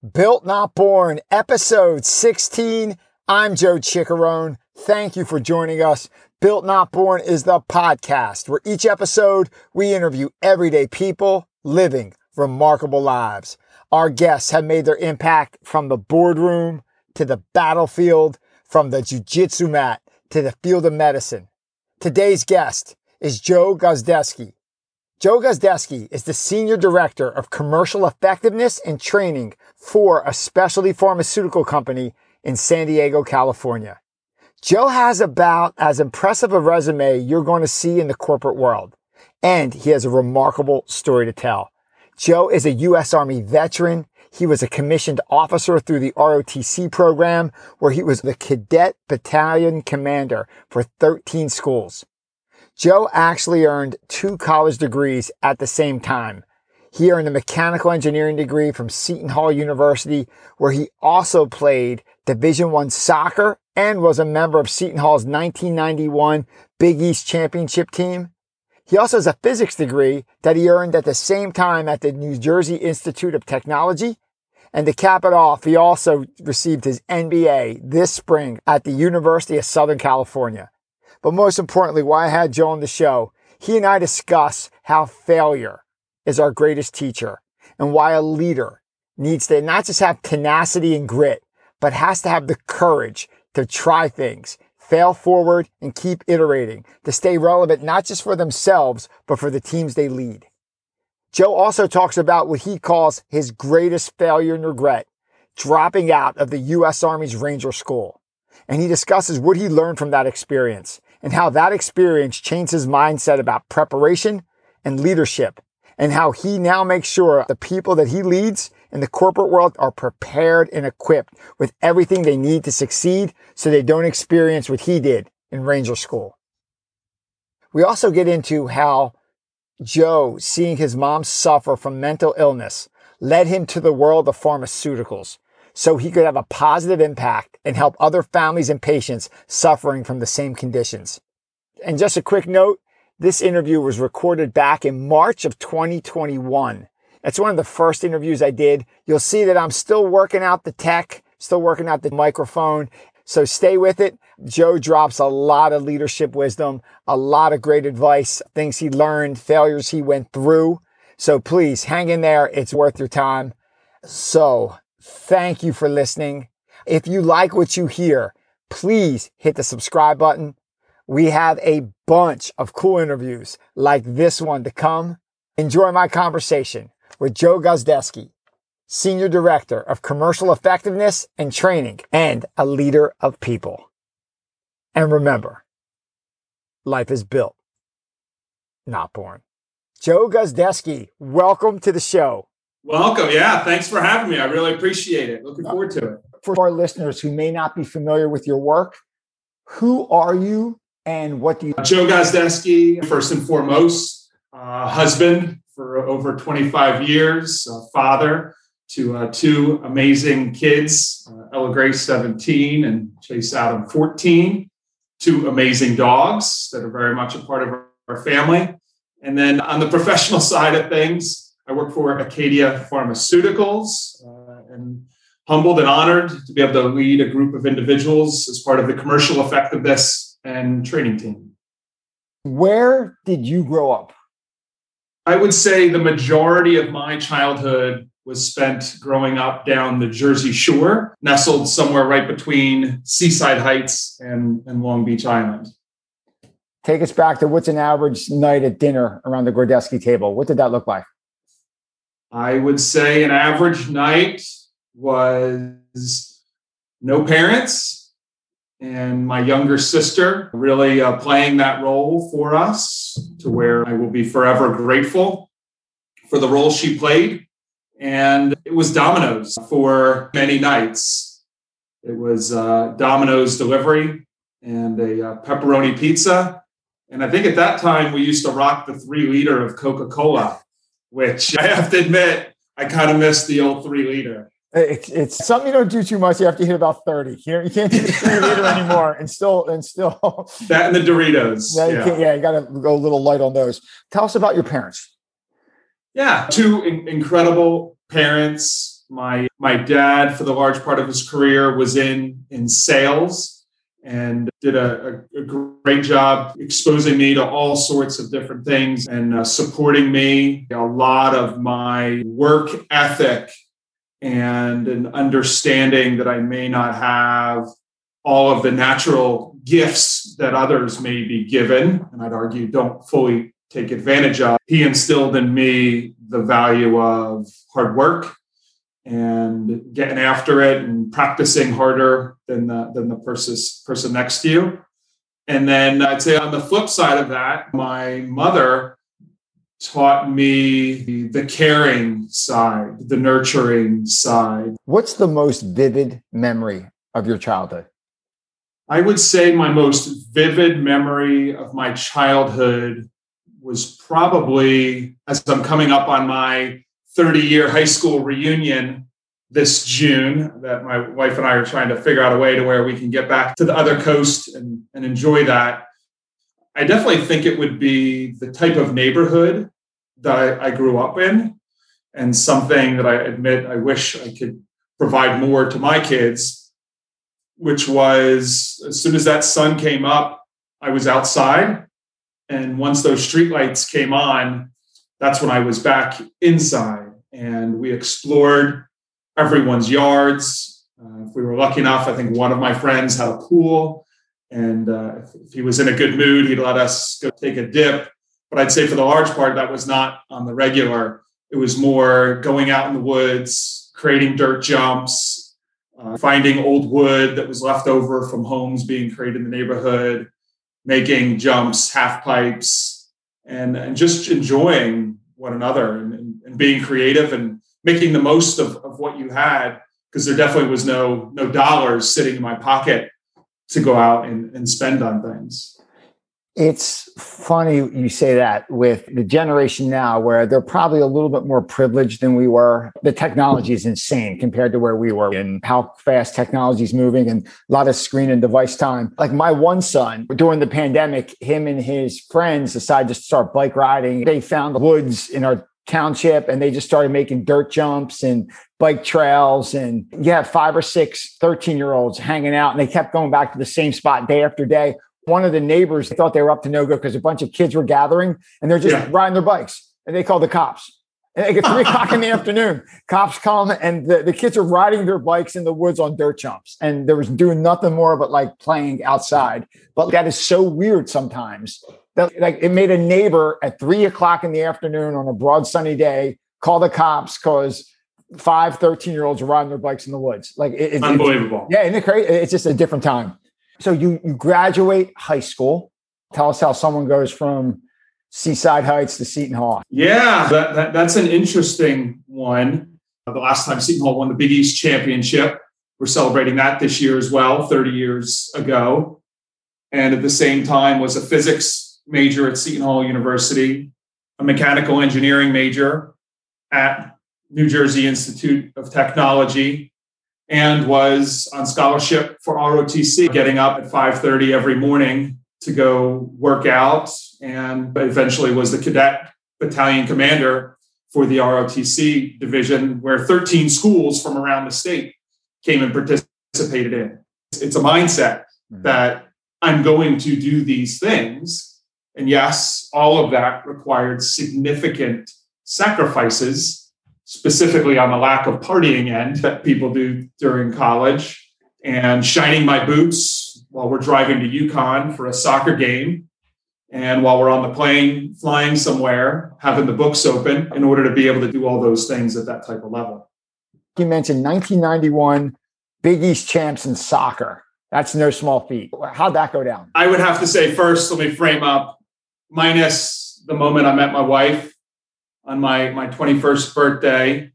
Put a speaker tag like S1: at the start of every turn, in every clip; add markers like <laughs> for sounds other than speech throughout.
S1: Built Not Born, episode 16. I'm Joe Chickarone. Thank you for joining us. Built Not Born is the podcast where each episode we interview everyday people living remarkable lives. Our guests have made their impact from the boardroom to the battlefield, from the jujitsu mat to the field of medicine. Today's guest is Joe Guzdeski. Joe Guzdeski is the Senior Director of Commercial Effectiveness and Training for a specialty pharmaceutical company in San Diego, California. Joe has about as impressive a resume you're going to see in the corporate world, and he has a remarkable story to tell. Joe is a U.S. Army veteran. He was a commissioned officer through the ROTC program, where he was the cadet battalion commander for 13 schools. Joe actually earned two college degrees at the same time. He earned a mechanical engineering degree from Seton Hall University, where he also played Division One soccer and was a member of Seton Hall's 1991 Big East Championship team. He also has a physics degree that he earned at the same time at the New Jersey Institute of Technology. And to cap it off, he also received his MBA this spring at the University of Southern California. But most importantly, why I had Joe on the show, he and I discuss how failure is our greatest teacher and why a leader needs to not just have tenacity and grit, but has to have the courage to try things, fail forward and keep iterating to stay relevant, not just for themselves, but for the teams they lead. Joe also talks about what he calls his greatest failure and regret, dropping out of the U.S. Army's Ranger School. And he discusses what he learned from that experience and how that experience changed his mindset about preparation and leadership and how he now makes sure the people that he leads in the corporate world are prepared and equipped with everything they need to succeed so they don't experience what he did in Ranger School. We also get into how Joe, seeing his mom suffer from mental illness, led him to the world of pharmaceuticals so he could have a positive impact and help other families and patients suffering from the same conditions. And just a quick note, this interview was recorded back in March of 2021. It's one of the first interviews I did. You'll see that I'm still working out the tech, still working out the microphone. So stay with it. Joe drops a lot of leadership wisdom, a lot of great advice, things he learned, failures he went through. So please hang in there. It's worth your time. So Thank you for listening. If you like what you hear, please hit the subscribe button. We have a bunch of cool interviews like this one to come. Enjoy my conversation with Joe Guzdeski, Senior Director of Commercial Effectiveness and Training and a leader of people. And remember, life is built, not born. Joe Guzdeski, welcome to the show.
S2: Welcome. Yeah. Thanks for having me. I really appreciate it. Looking forward to it.
S1: For our listeners who may not be familiar with your work, who are you and what do you?
S2: Joe Guzdeski, first and foremost, uh, husband for over 25 years, father to uh, two amazing kids, uh, Ella Grace, 17, and Chase Adam, 14. Two amazing dogs that are very much a part of our family. And then on the professional <laughs> side of things, I work for Acadia Pharmaceuticals uh, and humbled and honored to be able to lead a group of individuals as part of the commercial effectiveness and training team.
S1: Where did you grow up?
S2: I would say the majority of my childhood was spent growing up down the Jersey Shore, nestled somewhere right between Seaside Heights and, and Long Beach Island.
S1: Take us back to what's an average night at dinner around the Gordesky table. What did that look like?
S2: I would say an average night was no parents and my younger sister really uh, playing that role for us to where I will be forever grateful for the role she played. And it was Domino's for many nights. It was uh, Domino's delivery and a uh, pepperoni pizza. And I think at that time we used to rock the three liter of Coca Cola which <laughs> I have to admit, I kind of missed the old three liter.
S1: It's, it's something you don't do too much. You have to hit about thirty. You, you can't do the three liter anymore, and still and still <laughs>
S2: that and the Doritos.
S1: Yeah, yeah. You, yeah, you got to go a little light on those. Tell us about your parents.
S2: Yeah, two in- incredible parents. My my dad, for the large part of his career, was in in sales and did a, a, a great job exposing me to all sorts of different things and uh, supporting me. A lot of my work ethic and an understanding that I may not have all of the natural gifts that others may be given, and I'd argue don't fully take advantage of. He instilled in me the value of hard work and getting after it and practicing harder than the, than the person, person next to you. And then I'd say on the flip side of that, my mother taught me the caring side, the nurturing side.
S1: What's the most vivid memory of your childhood?
S2: I would say my most vivid memory of my childhood was probably as I'm coming up on my 30 year high school reunion this June that my wife and I are trying to figure out a way to where we can get back to the other coast and, and enjoy that. I definitely think it would be the type of neighborhood that I, I grew up in and something that I admit I wish I could provide more to my kids, which was as soon as that sun came up, I was outside. And once those streetlights came on, that's when I was back inside. And we explored everyone's yards. Uh, if we were lucky enough, I think one of my friends had a pool. And uh, if he was in a good mood, he'd let us go take a dip. But I'd say for the large part, that was not on the regular. It was more going out in the woods, creating dirt jumps, uh, finding old wood that was left over from homes being created in the neighborhood, making jumps, half pipes, and, and just enjoying one another and, and, and being creative and making the most of, of what you had because there definitely was no no dollars sitting in my pocket to go out and, and spend on things.
S1: It's funny you say that with the generation now where they're probably a little bit more privileged than we were. The technology is insane compared to where we were and how fast technology is moving and a lot of screen and device time. Like my one son during the pandemic, him and his friends decided to start bike riding. They found the woods in our township and they just started making dirt jumps and bike trails and have five or six 13 year olds hanging out and they kept going back to the same spot day after day one of the neighbors thought they were up to no good because a bunch of kids were gathering and they're just yeah. riding their bikes and they called the cops. And at three <laughs> o'clock in the afternoon cops come and the, the kids are riding their bikes in the woods on dirt jumps and there was doing nothing more but like playing outside. But that is so weird sometimes that like it made a neighbor at three o'clock in the afternoon on a broad sunny day call the cops because five 13 year olds are riding their bikes in the woods. Like it,
S2: it's unbelievable.
S1: Yeah isn't it crazy? It's just a different time so you, you graduate high school. Tell us how someone goes from seaside heights to seton hall.
S2: Yeah that, that, that's an interesting one. Uh, the last time seton hall won the big east championship we're celebrating that this year as well 30 years ago. And at the same time was a physics major at Seton Hall University, a mechanical engineering major at New Jersey Institute of Technology, and was on scholarship for ROTC, getting up at 5:30 every morning to go work out, and eventually was the cadet battalion commander for the ROTC division, where 13 schools from around the state came and participated in. It's a mindset mm-hmm. that I'm going to do these things and yes, all of that required significant sacrifices, specifically on the lack of partying end that people do during college, and shining my boots while we're driving to UConn for a soccer game. And while we're on the plane flying somewhere, having the books open in order to be able to do all those things at that type of level.
S1: You mentioned 1991 Big East champs in soccer. That's no small feat. How'd that go down?
S2: I would have to say, first, let me frame up minus the moment I met my wife on my, my 21st birthday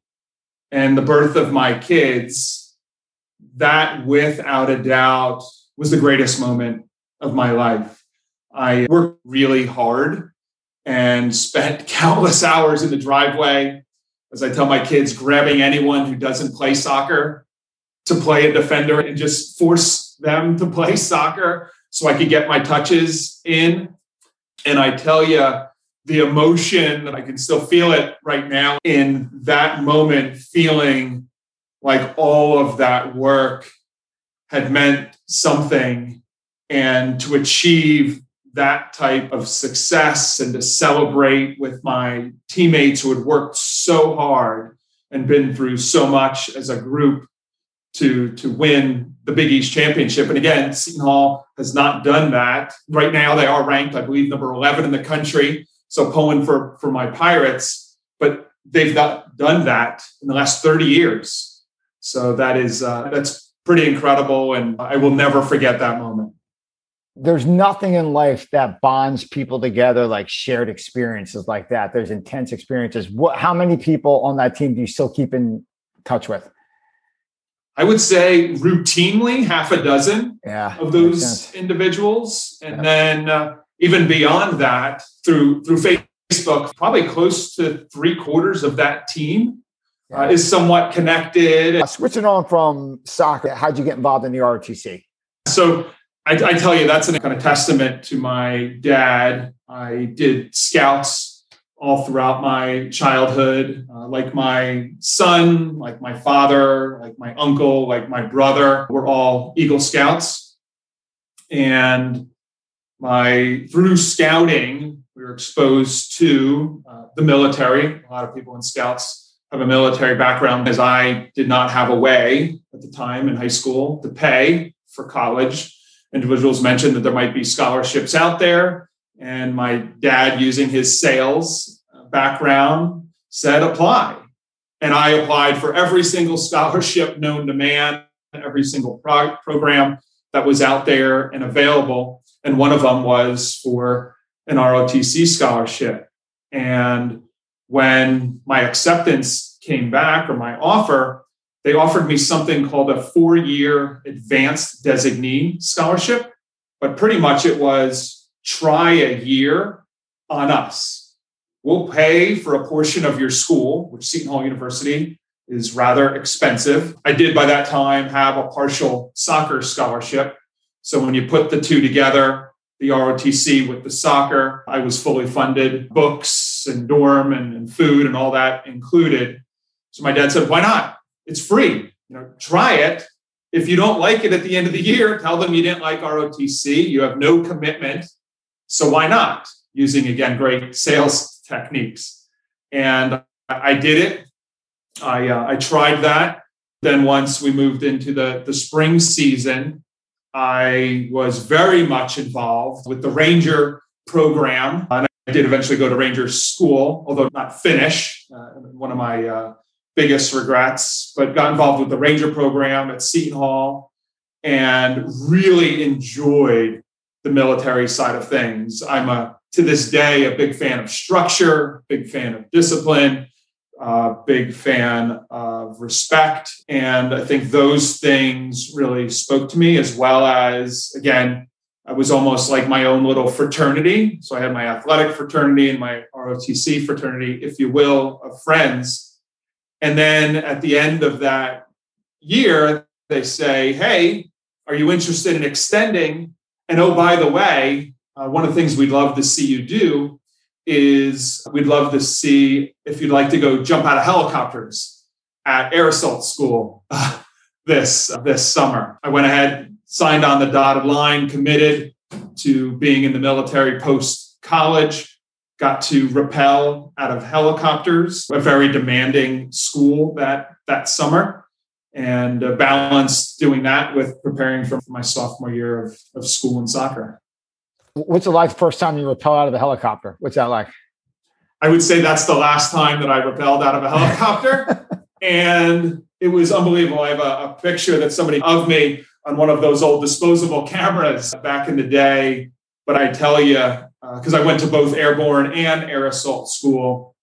S2: and the birth of my kids, that without a doubt was the greatest moment of my life. I worked really hard and spent <laughs> countless hours in the driveway, as I tell my kids, grabbing anyone who doesn't play soccer to play a defender and just force them to <laughs> play soccer so I could get my touches in. And I tell you, the emotion, that I can still feel it right now in that moment, feeling like all of that work had meant something and to achieve that type of success and to celebrate with my teammates who had worked so hard and been through so much as a group to to win the Big East championship. And again, Seton Hall has not done that. Right now, they are ranked, I believe, number 11 in the country. So pulling for for my Pirates, but they've not done that in the last 30 years. So that is uh, that's pretty incredible, and I will never forget that moment.
S1: There's nothing in life that bonds people together like shared experiences like that. There's intense experiences. What? How many people on that team do you still keep in touch with?
S2: I would say routinely half a dozen
S1: yeah,
S2: of those individuals, and yeah. then uh, even beyond that through through Facebook, probably close to three quarters of that team uh, is somewhat connected.
S1: Uh, switching on from soccer, how'd you get involved in the ROTC?
S2: So I, I tell you, that's a kind of testament to my dad. I did scouts all throughout my childhood. Uh, like my son, like my father, like my uncle, like my brother, were all Eagle Scouts. And my through scouting, we were exposed to uh, the military. A lot of people in Scouts have a military background, as I did not have a way at the time in high school to pay for college. Individuals mentioned that there might be scholarships out there and my dad, using his sales background, said apply. And I applied for every single <laughs> scholarship known to man, every single pro- program that was out there and available. And one of them was for an ROTC scholarship. And when my acceptance came back or my offer, they offered me something called a four year advanced designee scholarship. But pretty much it was try a year on us. We'll pay for a portion of your school, which Seton Hall University is rather expensive. I did by that time have a partial soccer scholarship. So when you put the two together, the ROTC with the soccer, I was fully funded, books and dorm and, and food and all that included. So my dad said, why not? It's free. You know, try it. If you don't like it at the end of the year, tell them you didn't like ROTC. You have no commitment so why not? Using again great sales techniques. And I did it. I, uh, I tried that. Then once we moved into the, the spring season, I was very much involved with the Ranger program. And I did eventually go to Ranger school, although not finish. Uh, one of my uh, biggest regrets, but got involved with the Ranger program at Seton Hall and really enjoyed the military side of things. I'm a to this day a big fan of structure, big fan of discipline, uh, big fan of respect, and I think those things really spoke to me as well as again. I was almost like my own little fraternity. So I had my athletic fraternity and my ROTC fraternity, if you will, of friends. And then at the end of that year, they say, Hey, are you interested in extending and oh, by the way, uh, one of the things we'd love to see you do is we'd love to see if you'd like to go jump out of helicopters at air assault school uh, <laughs> this uh, this summer. I went ahead, signed on the dotted line, committed to being in the military post college. Got to rappel out of helicopters, a very demanding school that that summer and uh, balance doing that with preparing for my sophomore year of, of school and soccer.
S1: What's it like first time you rappel out of a helicopter? What's that like?
S2: I would say that's the last time that I rappelled out of a helicopter. <laughs> and it was unbelievable. I have a, a, picture that somebody of me on one of those old disposable cameras back in the day. But I tell you, because uh, I went to both airborne and air assault school,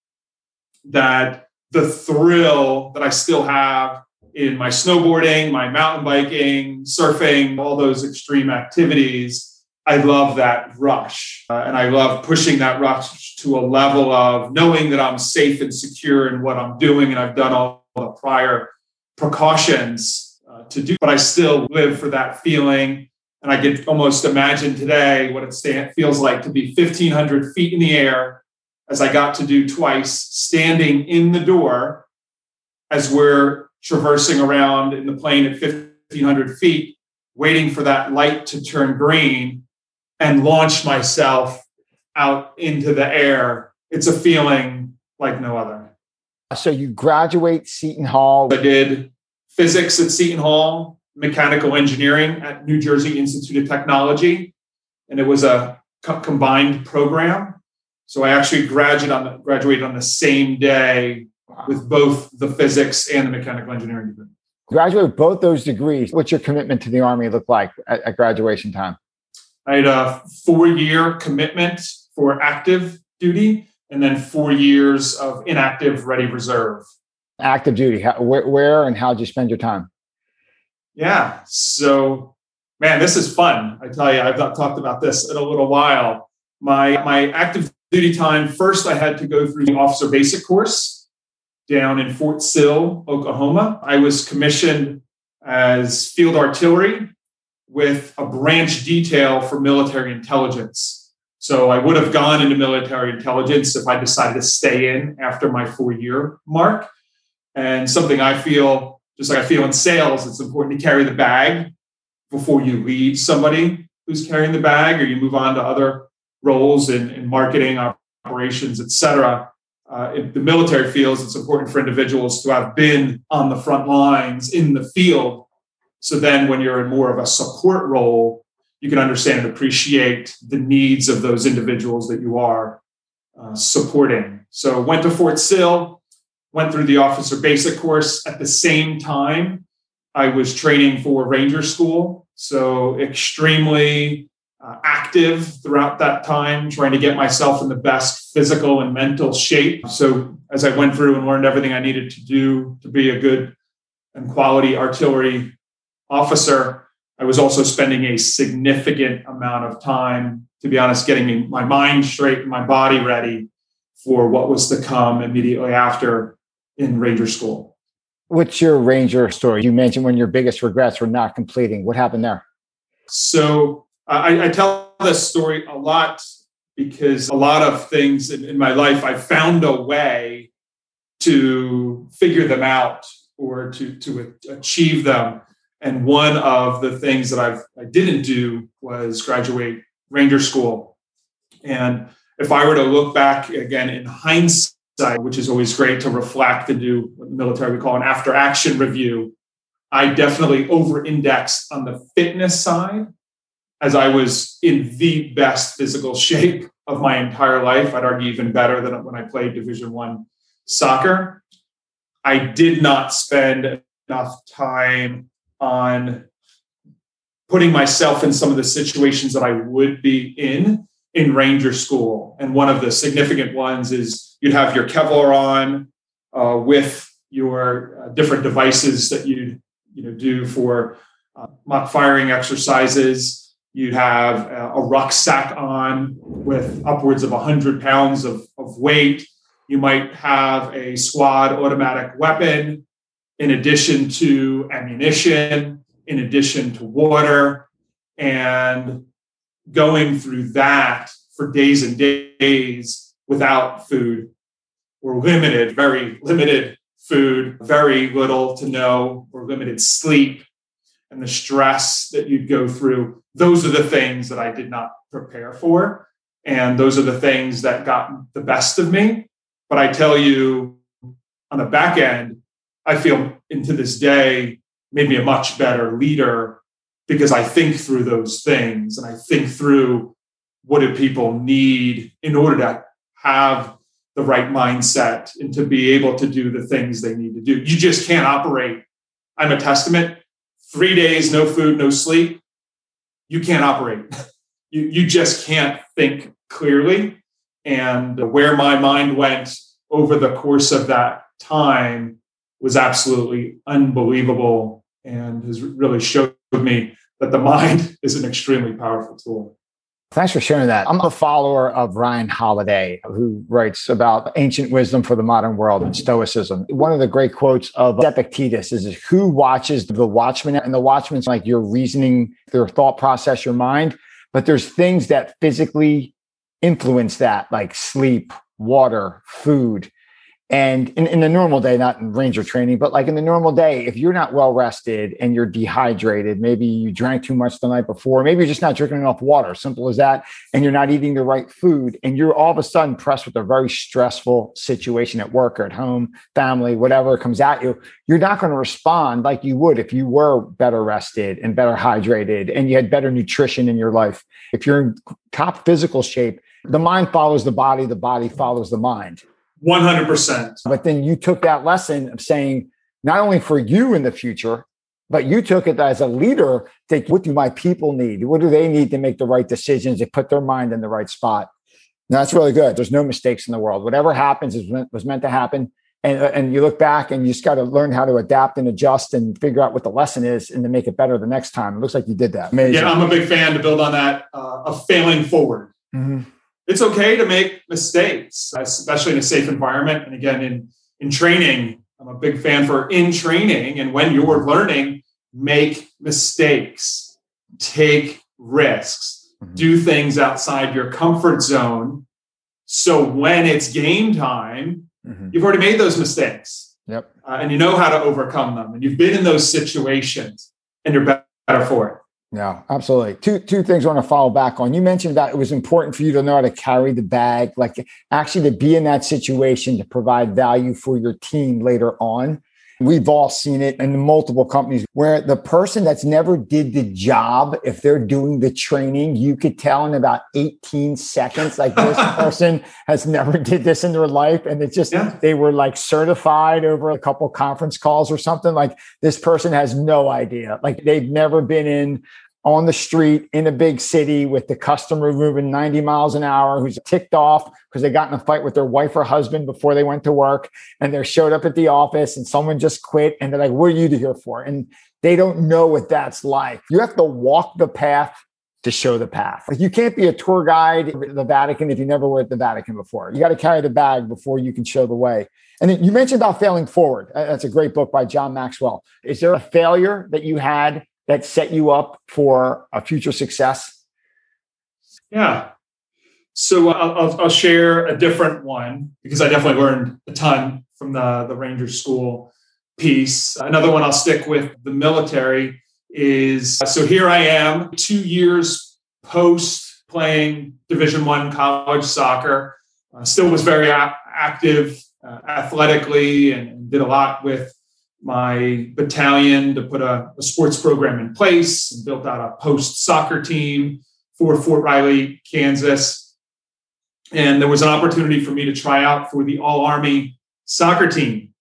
S2: that the thrill that I still have in my snowboarding, my mountain biking, surfing, all those extreme activities. I love that rush. Uh, and I love pushing that rush to a level of knowing that I'm safe and secure in what I'm doing. And I've done all the prior precautions uh, to do, but I still live for that feeling. And I can almost imagine today what it feels like to be 1,500 feet in the air, as I got to do twice, standing in the door as we're traversing around in the plane at 1500 feet, waiting for that light to turn green and launch myself out into the air. It's a feeling like no other.
S1: So you graduate Seton Hall.
S2: I did physics at Seton Hall, mechanical engineering at New Jersey Institute of Technology, and it was a co- combined program. So I actually graduated on the, graduated on the same day with both the physics and the mechanical engineering degree.
S1: Graduated both those degrees. What's your commitment to the Army look like at, at graduation time?
S2: I had a four year commitment for active duty and then four years of inactive ready reserve.
S1: Active duty, how, where, where and how did you spend your time?
S2: Yeah. So, man, this is fun. I tell you, I've not talked about this in a little while. My my active duty time. First, I had to go through the officer basic course down in Fort Sill, Oklahoma. I was commissioned as field artillery with a branch detail for military intelligence. So I would have gone into military intelligence if I decided to stay in after my four year mark. And something I feel, just like I feel in sales, it's important to carry the bag before you leave somebody who's carrying the bag or you move on to other roles in, in marketing, operations, et cetera. Uh, in the military feels it's important for individuals to have been on the front lines in the field. So then, when you're in more of a support role, you can understand and appreciate the needs of those individuals that you are uh, supporting. So, went to Fort Sill, went through the officer basic course at the same time. I was training for Ranger School, so extremely uh, active throughout that time, trying to get myself in the best physical and mental shape. So, as I went through and learned everything I needed to do to be a good and quality artillery officer, I was also spending a significant amount of time, to be honest, getting my mind straight and my body ready for what was to come immediately after in Ranger School.
S1: What's your Ranger story? You mentioned when your biggest regrets were not completing. What happened there?
S2: So, I, I, tell this story a lot because a lot of things in, in my life, I found a way to figure them out or to, to achieve them. And one of the things that I've, I didn't do was graduate Ranger School. And if I were to look back again in hindsight, which is always great to reflect and do what the military we call an after action review, I definitely over indexed on the fitness side as I was in the best physical <laughs> shape of my entire life. I'd argue even better than when I played Division One soccer. I did not spend enough time on putting myself in some of the situations that I would be in in Ranger School. And one of the significant ones is you'd have your Kevlar on uh, with your uh, different devices that you you know do for uh, mock firing exercises You'd have a rucksack on with upwards of 100 pounds of, of weight. You might have a squad automatic weapon in addition to ammunition, in addition to water. And going through that for days and days without food or limited, very limited food, very little to no or limited sleep, and the stress that you'd go through those are the things that I did not prepare for. And those are the things that got the best of me. But I tell you, on the back end, I feel into this day made me a much better leader because I think through those things and I think through what do people need in order to have the right mindset and to be able to do the things they need to do. You just can't operate. I'm a testament. Three days, no food, no sleep you can't operate. <laughs> you, you just can't think clearly. And where my mind went over the course of that time was absolutely unbelievable and has really showed me that the mind <laughs> is an extremely powerful tool.
S1: Thanks for sharing that. I'm a follower of Ryan Holiday, who writes about ancient wisdom for the modern world and stoicism. One of the great quotes of Epictetus is who watches the watchman? And the watchman's like your reasoning, your thought process, your mind. But there's things that physically influence that, like sleep, water, food. And in, in the normal day, not in ranger training, but like in the normal day, if you're not well rested and you're dehydrated, maybe you drank too much the night before, maybe you're just not drinking enough water, simple as that, and you're not eating the right food, and you're all of a sudden pressed with a very stressful situation at work or at home, family, whatever comes at you, you're not going to respond like you would if you were better rested and better hydrated and you had better nutrition in your life. If you're in top physical shape, the mind follows the body, the body follows the mind.
S2: 100%.
S1: But then you took that lesson of saying, not only for you in the future, but you took it as a leader. Think, what do my people need? What do they need to make the right decisions to put their mind in the right spot? Now, that's really good. There's no mistakes in the world. Whatever happens is meant, was meant to happen. And, and you look back and you just got to learn how to adapt and adjust and figure out what the lesson is and to make it better the next time. It looks like you did that.
S2: Amazing. Yeah, I'm a big fan to build on that uh, of failing forward. Mm-hmm it's okay to make mistakes, especially in a safe environment. And again, in in training, I'm a big fan for in training and when you're learning, make mistakes, take risks, mm-hmm. do things outside your comfort zone. So when it's game time, mm-hmm. you've already made those mistakes.
S1: Yep.
S2: Uh, and you know how to overcome them. And you've been in those situations and you're better for it.
S1: Yeah, absolutely. Two two things I want to follow back on. You mentioned that it was important for you to know how to carry the bag, like actually to be in that situation to provide value for your team later on. We've all seen it in multiple companies where the person that's never did the job, if they're doing the training, you could tell in about 18 seconds, like this <laughs> person has never did this in their life. And it's just, yeah. they were like certified over a couple conference calls or something. Like this person has no idea. Like they've never been in on the street in a big city with the customer moving 90 miles an hour who's ticked off because they got in a fight with their wife or husband before they went to work. And they showed up at the office and someone just quit and they're like what are you here for? And they don't know what that's like. You have to walk the path to show the path. Like you can't be a tour guide at the vatican if you never were at the vatican before. You got to carry the bag before you can show the way. And then you mentioned about failing forward. That's a great book by john maxwell. Is there a failure that you had that set you up for a future success?
S2: Yeah. So uh, I'll, I'll, share a different one because I definitely learned a ton from the, the Ranger School piece. Another one I'll stick with the military is so here I am, two years post playing Division One college soccer. Uh, still was very a- active uh, athletically and did a lot with my battalion to put a, a sports program in place and built out a post soccer team for Fort Riley, Kansas. And there was an opportunity for me to try out for the All Army soccer team.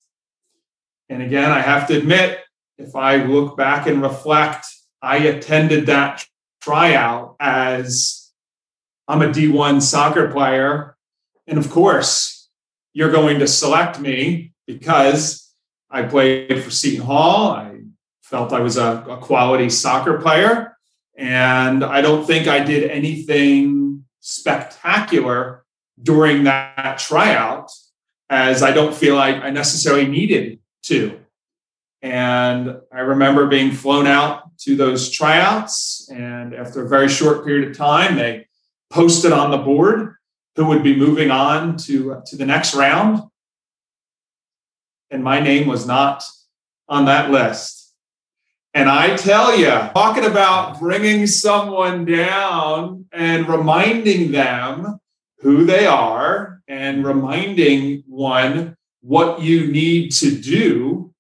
S2: And again, I have to admit, if I look back and reflect, I attended that tryout as I'm a D1 soccer player. And of course, you're going to select me because I played for Seton Hall. I felt I was a, a quality soccer player. And I don't think I did anything spectacular during that tryout, as I don't feel like I necessarily needed to. And I remember being flown out to those tryouts. And after a very short period of time, they posted on the board who would be moving on to, to the next round and my name was not on that list. And I tell you, talking about bringing someone down and reminding them who they are and reminding one what you need to do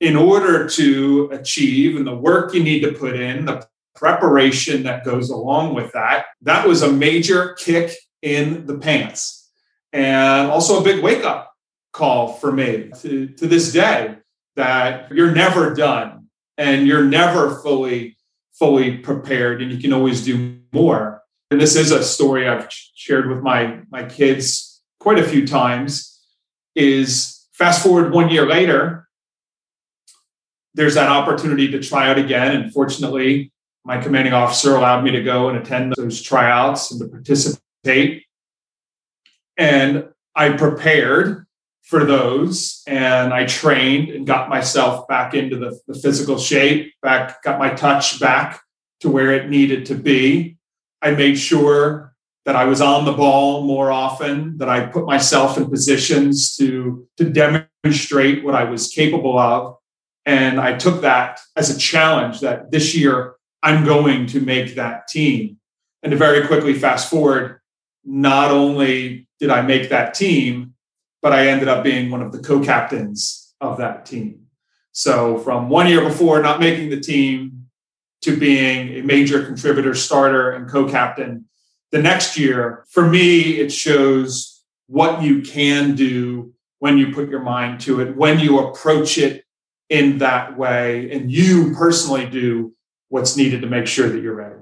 S2: in order to achieve and the work you need to put in, the preparation that goes along with that. That was a major kick in the pants and also a big wake up call for me to, to this day that you're never done and you're never fully fully prepared and you can always do more. And this is a story i've shared with my my kids quite a few times is fast forward one year later there's that opportunity to try out again. And fortunately my commanding officer allowed me to go and attend those tryouts and to participate. And i prepared for those and I trained and got myself back into the, the, physical shape, back, got my touch back to where it needed to be. I made sure that I was on the ball more often, that I put myself in positions to, to demonstrate what I was capable of. And I took that as a challenge that this year I'm going to make that team. And to very quickly fast forward, not only did I make that team, but I ended up being one of the co captains of that team. So from one year before not making the team to being a major contributor, starter, and co captain the next year, for me, it shows what you can do when you put your mind to it, when you approach it in that way, and you personally do what's needed to make sure that you're ready.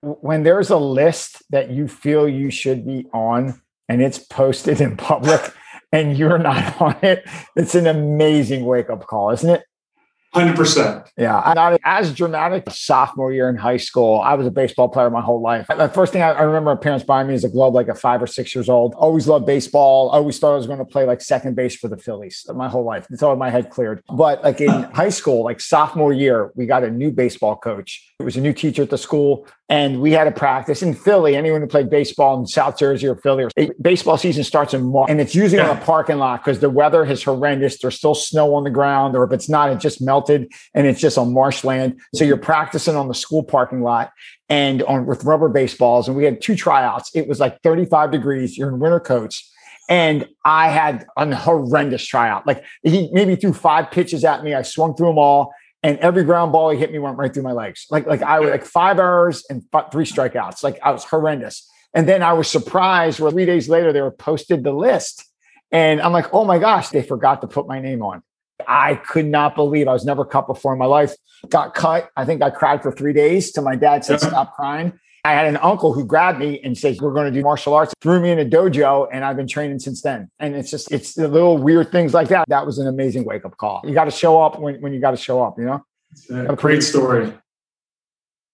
S1: When there's a list that you feel you should be on and it's posted in public <laughs> and you're not <laughs> on it, it's an amazing wake up call, isn't it?
S2: Hundred percent.
S1: Yeah, not as dramatic. Sophomore year in high school, I was a baseball player my whole life. The first thing I, I remember my parents buying me is a glove, like a five or six years old. Always loved baseball. Always thought I was going to play like second base for the Phillies my whole life until my head cleared. But like in <laughs> high school, like sophomore year, we got a new baseball coach. It was a new teacher at the school, and we had a practice in Philly. Anyone who played baseball in South Jersey or Philly, or, baseball season starts in March, and it's usually yeah. on a parking lot because the weather is horrendous. There's still snow on the ground, or if it's not, it just melted and it's just on marshland. So you're practicing on the school parking lot and on with rubber baseballs. And we had two tryouts. It was like 35 degrees. You're in winter coats. And I had a horrendous tryout. Like he maybe threw five pitches at me. I swung through them all and every ground ball he hit me went right through my legs. Like like I was like five errors and three strikeouts. Like I was horrendous. And then I was surprised where three days later they were posted the list, and I'm like, oh my gosh, they forgot to put my name on. I could not believe I was never cut before in my life. Got cut. I think I cried for three days till my dad said, uh-huh. "Stop crying." I had an uncle who grabbed me and said, We're going to do martial arts, threw me in a dojo, and I've been training since then. And it's just, it's the little weird things like that. That was an amazing wake up call. You got to show up when, when you got to show up, you know?
S2: A great story.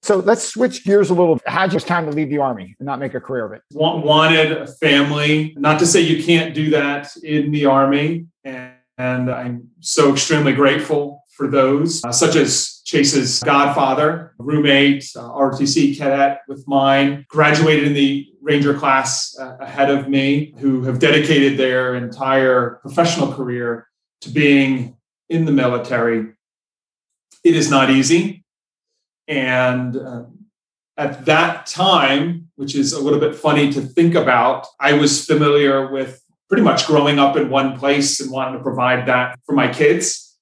S1: So let's switch gears a little. How'd you time to leave the army and not make a career of it?
S2: Wanted a family. Not to say you can't do that in the army. And, and I'm so extremely grateful for those, uh, such as Chase's godfather, roommate, uh, ROTC cadet with mine, graduated in the Ranger class uh, ahead of me, who have dedicated their entire professional career to being in the military. It is not easy. And uh, at that time, which is a little bit funny to think about, I was familiar with pretty much growing up in one place and wanting to provide that for my kids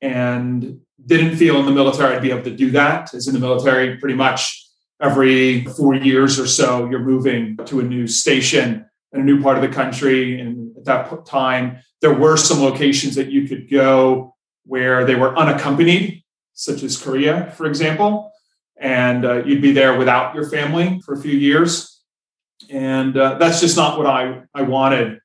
S2: and didn't feel in the military I'd be able to do that. As in the military, pretty much every four years or so, you're moving to a new station in a new part of the country. And at that time, there were some locations that you could go where they were unaccompanied, such as Korea, for example. And uh, you'd be there without your family for a few years. And uh, that's just not what I, I wanted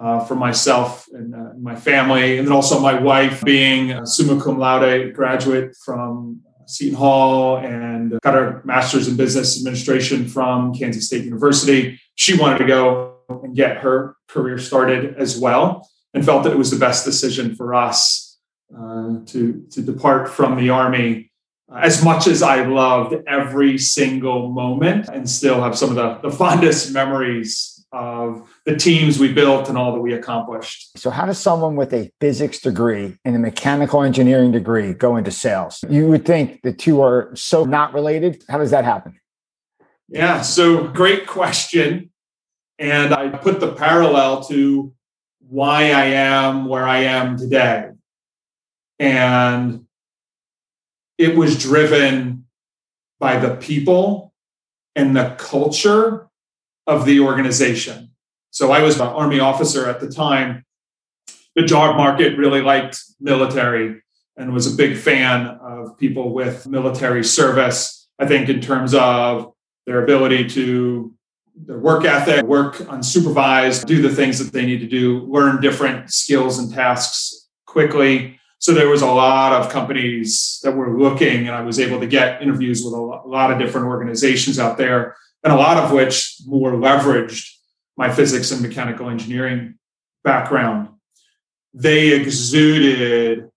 S2: uh, for myself and uh, my family, and then also my wife being a summa cum laude graduate from Seton Hall and got her master's in business administration from Kansas State University. She wanted to go and get her career started as well, and felt that it was the best decision for us uh, to to depart from the army. As much as I loved every single moment, and still have some of the, the fondest memories of the teams we built and all that we accomplished.
S1: So, how does someone with a physics degree and a mechanical engineering degree go into sales? You would think the two are so not related. How does that happen?
S2: Yeah, so great question. And I put the parallel to why I am where I am today. And it was driven by the people and the culture of the organization. So I was an Army officer at the time. The job market really liked military and was a big fan of people with military service. I think, in terms of their ability to their work ethic, work unsupervised, do the things that they need to do, learn different skills and tasks quickly. So there was a lot of companies that were looking, and I was able to get interviews with a lot of different organizations out there and a lot of which more leveraged my physics and mechanical engineering background. They exuded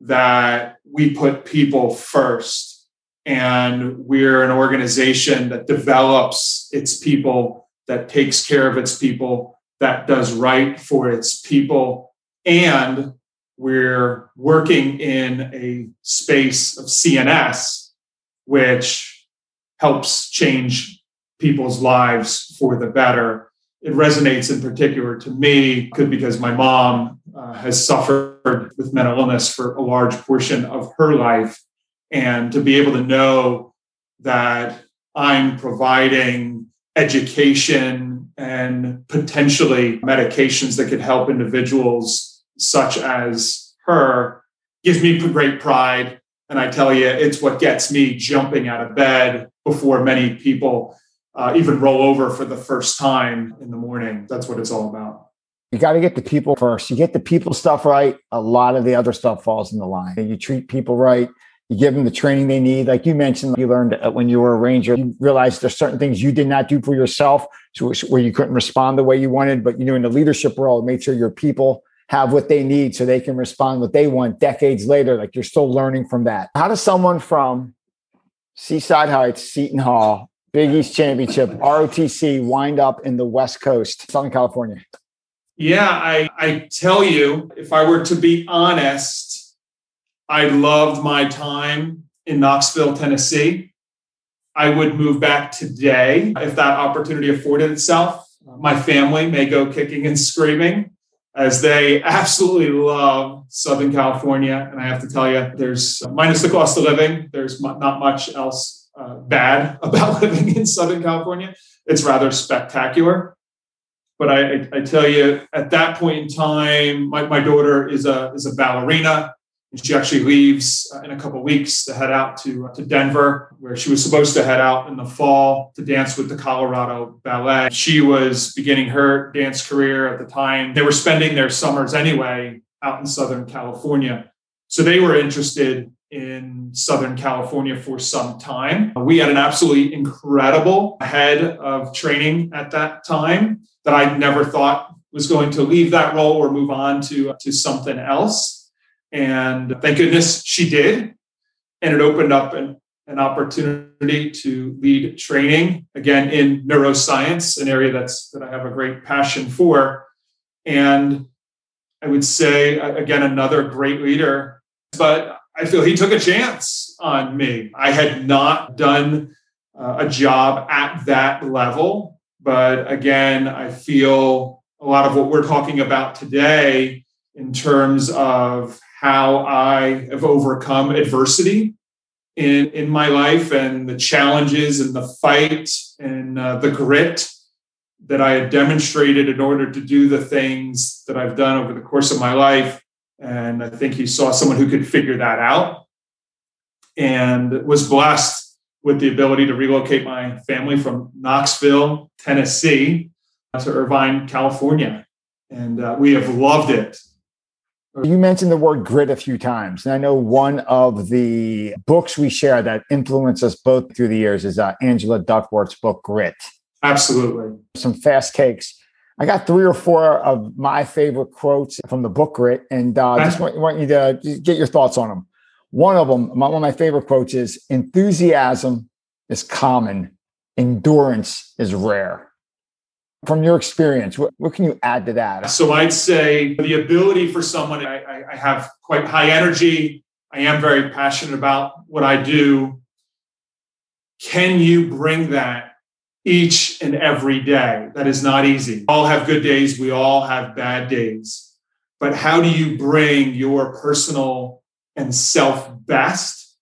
S2: that we put people first and we're an organization that develops its people that takes care of its people, that does right for its people. And we're working in a space of CNS, which helps change people's lives for the better. It resonates in particular to me could because my mom uh, has suffered with mental illness for a large portion of her life. And to be able to know that I'm providing education and potentially medications that could help individuals such as her gives me great pride. And I tell you, it's what gets me jumping out of bed before many people uh, even roll over for the first time in the morning. That's what it's all about.
S1: You got to get the people first. You get the people stuff right, a lot of the other stuff falls in the line. You treat people right, you give them the training they need. Like you mentioned, you learned when you were a ranger, you realized there's certain things you did not do for yourself where you couldn't respond the way you wanted, but you know, in the leadership role, made sure your people have what they need so they can respond what they want decades later. Like you're still learning from that. How does someone from Seaside Heights, Seton Hall, Big East Championship, ROTC wind up in the West Coast, Southern California?
S2: Yeah, I, I tell you, if I were to be honest, I loved my time in Knoxville, Tennessee. I would move back today if that opportunity afforded itself. My family may go kicking and screaming as they <laughs> absolutely love Southern California. And I have to tell you, there's minus the cost of living, there's not much else uh, bad <laughs> about living in Southern California. It's rather spectacular. But I, I, tell you, at that point in time, my, my daughter is a, is a ballerina. And she actually leaves uh, in a couple weeks to head out to, uh, to Denver, where she was supposed to head out in the fall to dance with the Colorado Ballet. She was beginning her dance career at the time. They were spending their summers anyway out in Southern California. So they were interested in Southern California for some time. We had an absolutely incredible head of training at that time that I never thought was going to leave that role or move on to, to something else. And thank goodness she did. And it opened up an, an opportunity to lead training again in neuroscience, an area that's that I have a great passion for. And I would say again, another great leader, but I feel he took a chance on me. I had not done uh, a job at that level, but again, I feel a lot of what we're talking about today in terms of how I have overcome adversity in, in my life and the challenges and the fight and uh, the grit that I had demonstrated in order to do the things that I've done over the course of my life. And I think he saw someone who could figure that out and was blessed with the ability to relocate my family from Knoxville, Tennessee to Irvine, California. And uh, we have loved it
S1: you mentioned the word grit a few times. And I know one of the books we share that influenced us both through the years is uh, Angela Duckworth's book, Grit.
S2: Absolutely.
S1: Some fast takes. I got three or four of my favorite quotes from the book Grit, and uh, just want, want you to get your thoughts on them. One of them, one of my favorite quotes is enthusiasm is common, endurance is rare. From your experience what, what, can you add to that?
S2: So i'd say the ability for someone I, I, have quite high energy. I am very passionate about what i do. Can you bring that each and every day. That is not easy. All have good days. We all have bad days. But how do you bring your personal and self best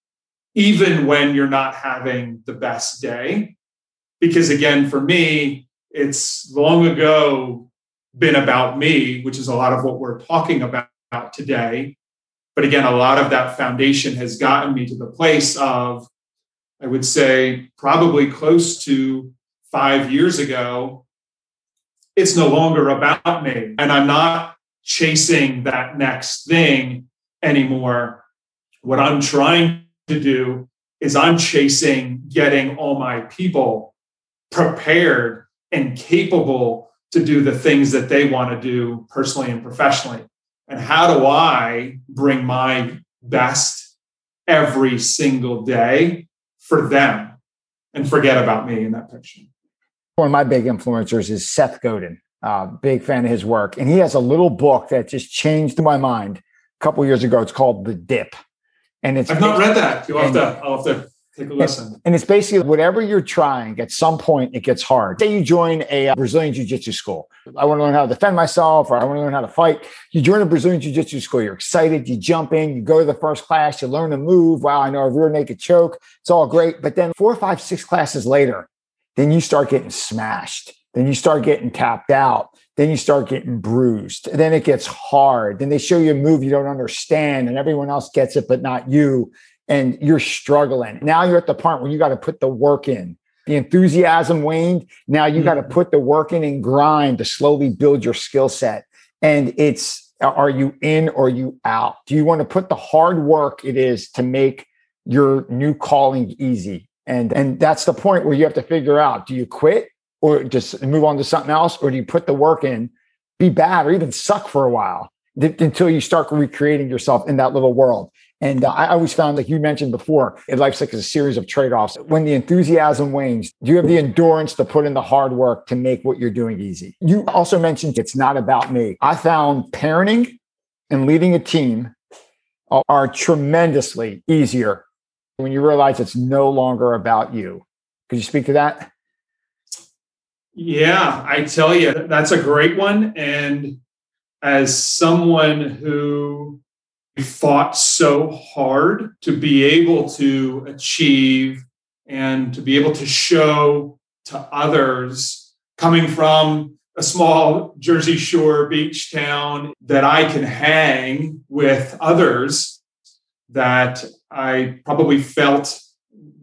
S2: even when you're not having the best day? Because again for me it's long ago been about me, which is a lot of what we're talking about today. But again, a lot of that foundation has gotten me to the place of, I would say, probably close to five years ago. It's no longer about me. And I'm not chasing that next thing anymore. What I'm trying to do is I'm chasing getting all my people prepared and capable to do the things that they want to do personally and professionally. And how do I bring my best every single day for them and forget about me in that picture?
S1: One of my big influencers is Seth Godin. Uh, big fan of his work. And he has a little book that just changed my mind a couple years ago. It's called The Dip.
S2: And it's I've not read that. You'll have to, I'll have to take a listen.
S1: And it's basically whatever you're trying, at some point it gets hard. Say you join a uh, Brazilian Jiu Jitsu school. I want to learn how to defend myself or I want to learn how to fight. You join a Brazilian Jiu Jitsu school, you're excited, you jump in, you go to the first class, you learn a move. Wow, I know a rear naked choke. It's all great. But then four, five, six classes later, then you start getting smashed. Then you start getting tapped out. Then you start getting bruised. Then it gets hard. Then they show you a move you don't understand and everyone else gets it, but not you and you're struggling. Now you're at the point where you got to put the work in. The enthusiasm waned. Now you mm-hmm. got to put the work in and grind to slowly build your skill set. And it's are you in or you out? Do you want to put the hard work it is to make your new calling easy? And and that's the point where you have to figure out do you quit or just move on to something else or do you put the work in, be bad or even suck for a while until you start recreating yourself in that little world. And uh, I always found, like you mentioned before, life's like a series of trade offs. When the enthusiasm wanes, do you have the endurance to put in the hard work to make what you're doing easy? You also mentioned it's not about me. I found parenting and leading a team are tremendously easier when you realize it's no longer about you. Could you speak to that?
S2: Yeah, I tell you, that's a great one. And as someone who fought so hard to be able to achieve and to be able to show to others coming from a small Jersey Shore beach town that I can hang with others that I probably felt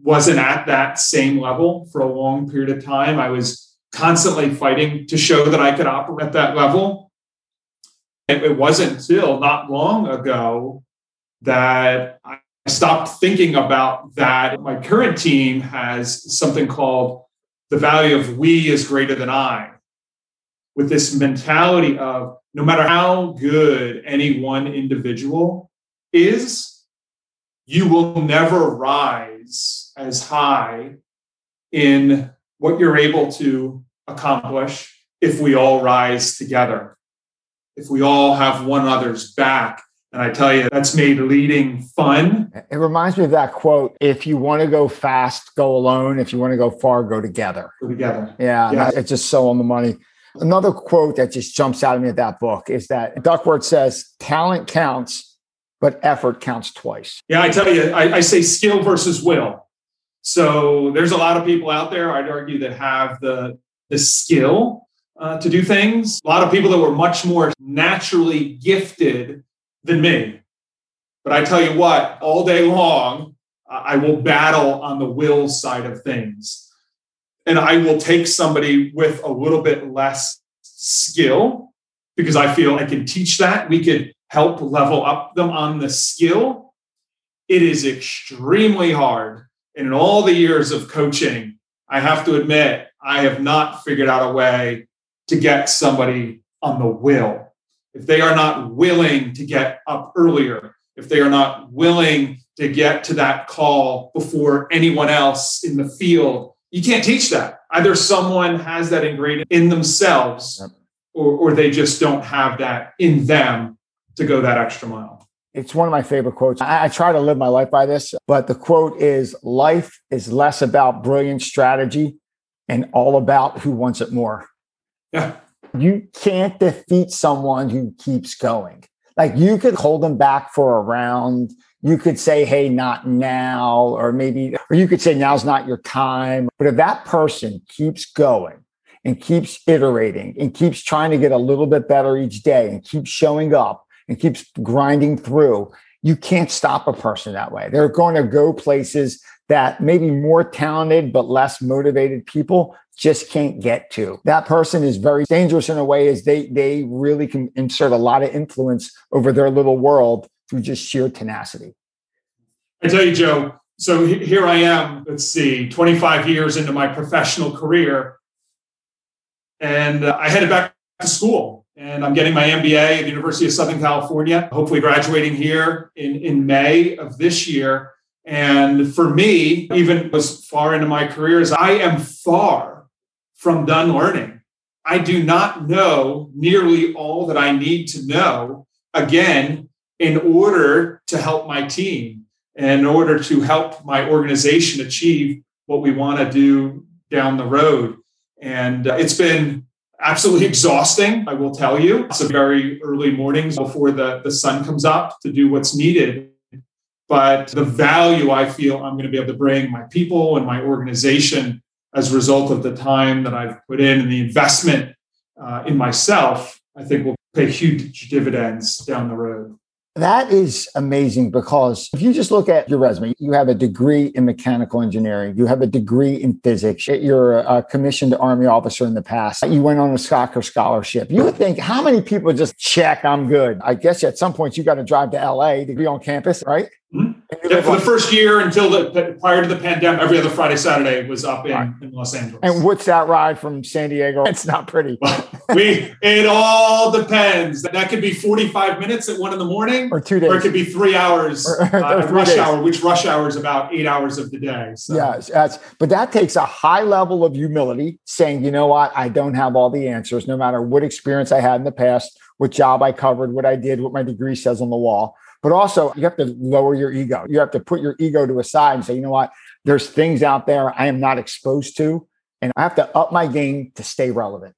S2: wasn't at that same level for a long period of time. I was constantly fighting to show that I could operate at that level it wasn't until not long ago that I stopped thinking about that. My current team has something called the value of we is greater than I, with this mentality of no matter how good any one individual is, you will never rise as high in what you're able to accomplish if we all rise together if we all have one another's back. And I tell you, that's made leading fun.
S1: It reminds me of that quote if you want to go fast, go alone. If you want to go far, go together.
S2: Go together.
S1: Yeah, yes. it's just so on the money. Another quote that just jumps out at me at that book is that Duckworth says, talent counts, but effort counts twice.
S2: Yeah, I tell you, I, I say skill versus will. So there's a lot of people out there, I'd argue, that have the, the skill uh, to do things. A lot of people that were much more naturally gifted than me. But I tell you what, all day long, I will battle on the will side of things. And I will take somebody with a little bit less skill because I feel I can teach that. We could help level up them on the skill. It is extremely hard. And in all the years of coaching, I have to admit, I have not figured out a way to get somebody on the will. If they are not willing to get up earlier, if they are not willing to get to that call before anyone else in the field, you can't teach that. Either someone has that ingrained in themselves or, or they just don't have that in them to go that extra mile.
S1: It's one of my favorite quotes. I, I, try to live my life by this, but the quote is life is less about brilliant strategy and all about who wants it more.
S2: Yeah.
S1: You can't defeat someone who keeps going. Like you could hold them back for a round. You could say, hey, not now, or maybe, or you could say, now's not your time. But if that person keeps going and keeps iterating and keeps trying to get a little bit better each day and keeps showing up and keeps grinding through, you can't stop a person that way. They're going to go places that maybe more talented but less motivated people just can't get to. That person is very dangerous in a way as they they really can insert a lot of influence over their little world through just sheer tenacity.
S2: I tell you, Joe. So here I am. Let's see, 25 years into my professional career, and uh, I headed back to school, and I'm getting my MBA at the University of Southern California. Hopefully, graduating here in in May of this year. And for me, even as far into my career as I am far from done learning. I do not know nearly all that I need to know, again, in order to help my team in order to help my organization achieve what we want to do down the road. And uh, it's been absolutely exhausting, I will tell you. It's very early mornings before the, the sun comes up to do what's needed. But the value I feel I'm going to be able to bring my people and my organization as a result of the time that I've put in and the investment uh, in myself, I think will pay huge dividends down the road.
S1: That is amazing because if you just look at your resume, you have a degree in mechanical engineering, you have a degree in physics, you're a commissioned Army officer in the past, you went on a soccer scholarship. You would think, how many people just check, I'm good? I guess at some point you got to drive to LA to be on campus, right?
S2: Mm-hmm. Yeah, for the first year until the prior to the pandemic, every other Friday, Saturday was up in, right. in Los Angeles.
S1: And what's that ride from San Diego? <laughs> It's not pretty.
S2: we it all depends. That could be 45 minutes at one in the morning,
S1: or two days,
S2: or it could be three hours or, <laughs> or uh, rush days. hour, which rush hour is about eight hours of the day.
S1: So. Yes, that's, but that takes a high level of humility, saying, you know what, I don't have all the answers, no matter what experience I had in the past, what job I covered, what I did, what my degree says on the wall but also you have to lower your ego. You have to put your ego to a side and say, you know what? There's things out there I am not exposed to, and I have to up my game to stay relevant.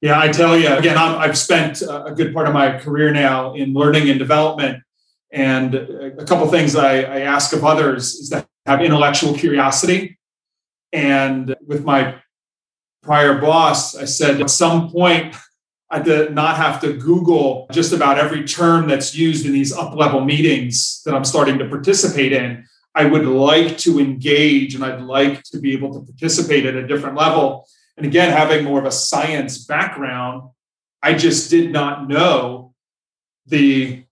S2: Yeah, I tell you again, i have spent a good part of my career now in learning and development. And a couple things I, I ask of others is that have intellectual curiosity. And with my prior boss, I said at some point, I did not have to Google just about every term that's used in these up level meetings that I'm starting to participate in. I would like to engage and I'd like to be able to participate at a different level. And again, having more of a science background, I just did not know the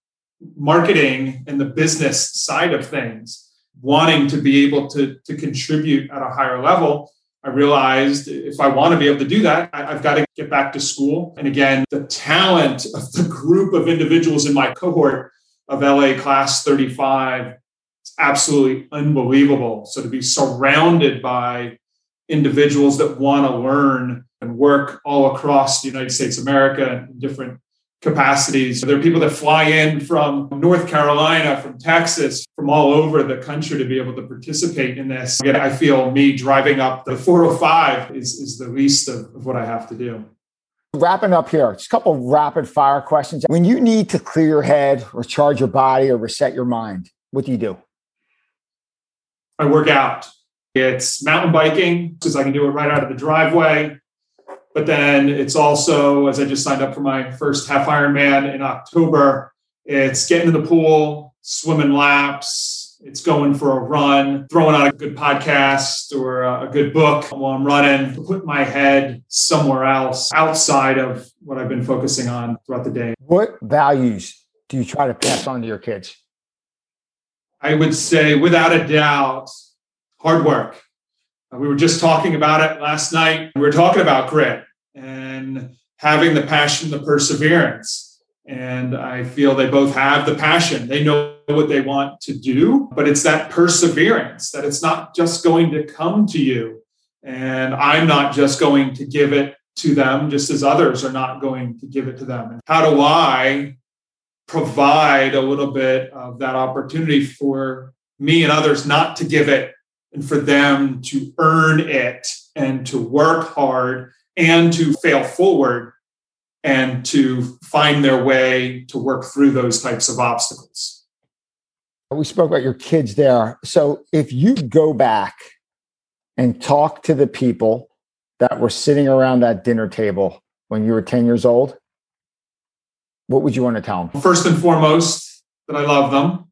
S2: marketing and the business side of things, wanting to be able to, to contribute at a higher level. I realized if I want to be able to do that, I've got to get back to school. And again, the talent of the group of individuals in my cohort of LA class 35 is absolutely unbelievable. So to be surrounded by individuals that want to learn and work all across the United States of America and different capacities. There are people that fly in from North Carolina, from Texas, from all over the country to be able to participate in this. Again, I feel me driving up the 405 is, is the least of, of what I have to do.
S1: Wrapping up here, just a couple rapid fire questions. When you need to clear your head or charge your body or reset your mind, what do you do?
S2: I work out. It's mountain biking because I can do it right out of the driveway. But then it's also, as I just signed up for my first half Ironman in October, it's getting in the pool, swimming laps, it's going for a run, throwing on a good podcast or a good book while I'm running, put my head somewhere else outside of what I've been focusing on throughout the day.
S1: What values do you try to pass on to your kids?
S2: I would say, without a doubt, hard work. Uh, we were just talking about it last night. We were talking about grit and having the passion, the perseverance. And I feel they both have the passion. They know what they want to do, but it's that perseverance that it's not just going to come to you. And I'm not just going to give it to them, just as others are not going to give it to them. And how do I provide a little bit of that opportunity for me and others not to give it and for them to earn it and to work hard and to fail forward and to find their way to work through those types of obstacles.
S1: We spoke about your kids there. So if you go back and talk to the people that were sitting around that dinner table when you were 10 years old, what would you want to tell them?
S2: First and foremost, that I love them.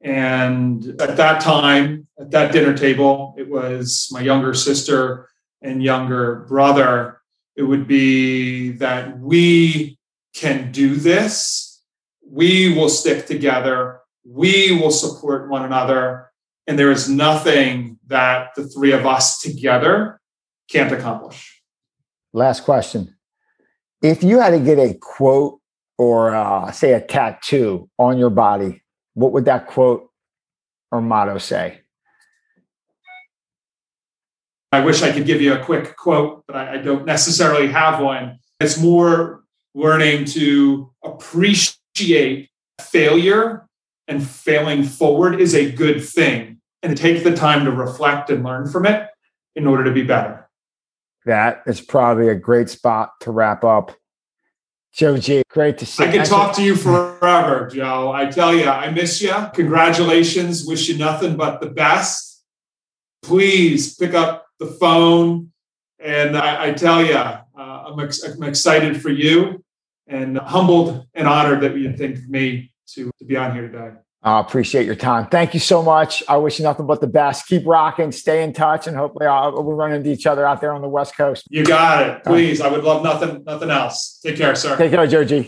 S2: And at that time, at that dinner table, it was my younger sister and younger brother, it would be that we can do this. We will stick together. We will support one another. And there is nothing that the three of us together can't accomplish.
S1: Last question. If you had to get a quote or uh, say a tattoo on your body, what would that quote or motto say?
S2: I wish I could give you a quick quote, but I, I don't necessarily have one. It's more learning to appreciate failure and failing forward is a good thing and take the time to reflect and learn from it in order to be better.
S1: That is probably a great spot to wrap up. Joe G, great to see you.
S2: I can talk to you forever, Joe. I tell you, I miss you. Congratulations. Wish you nothing but the best. Please pick up the phone. And I, I tell you, uh, I'm, ex- I'm excited for you and humbled and honored that you think of me to, to be on here today.
S1: I appreciate your time. Thank you so much. I wish you nothing but the best. Keep rocking, stay in touch, and hopefully I'll, we'll run into each other out there on the West Coast.
S2: You got it. Please. I would love nothing, nothing else. Take care, sir.
S1: Take care, Joe G.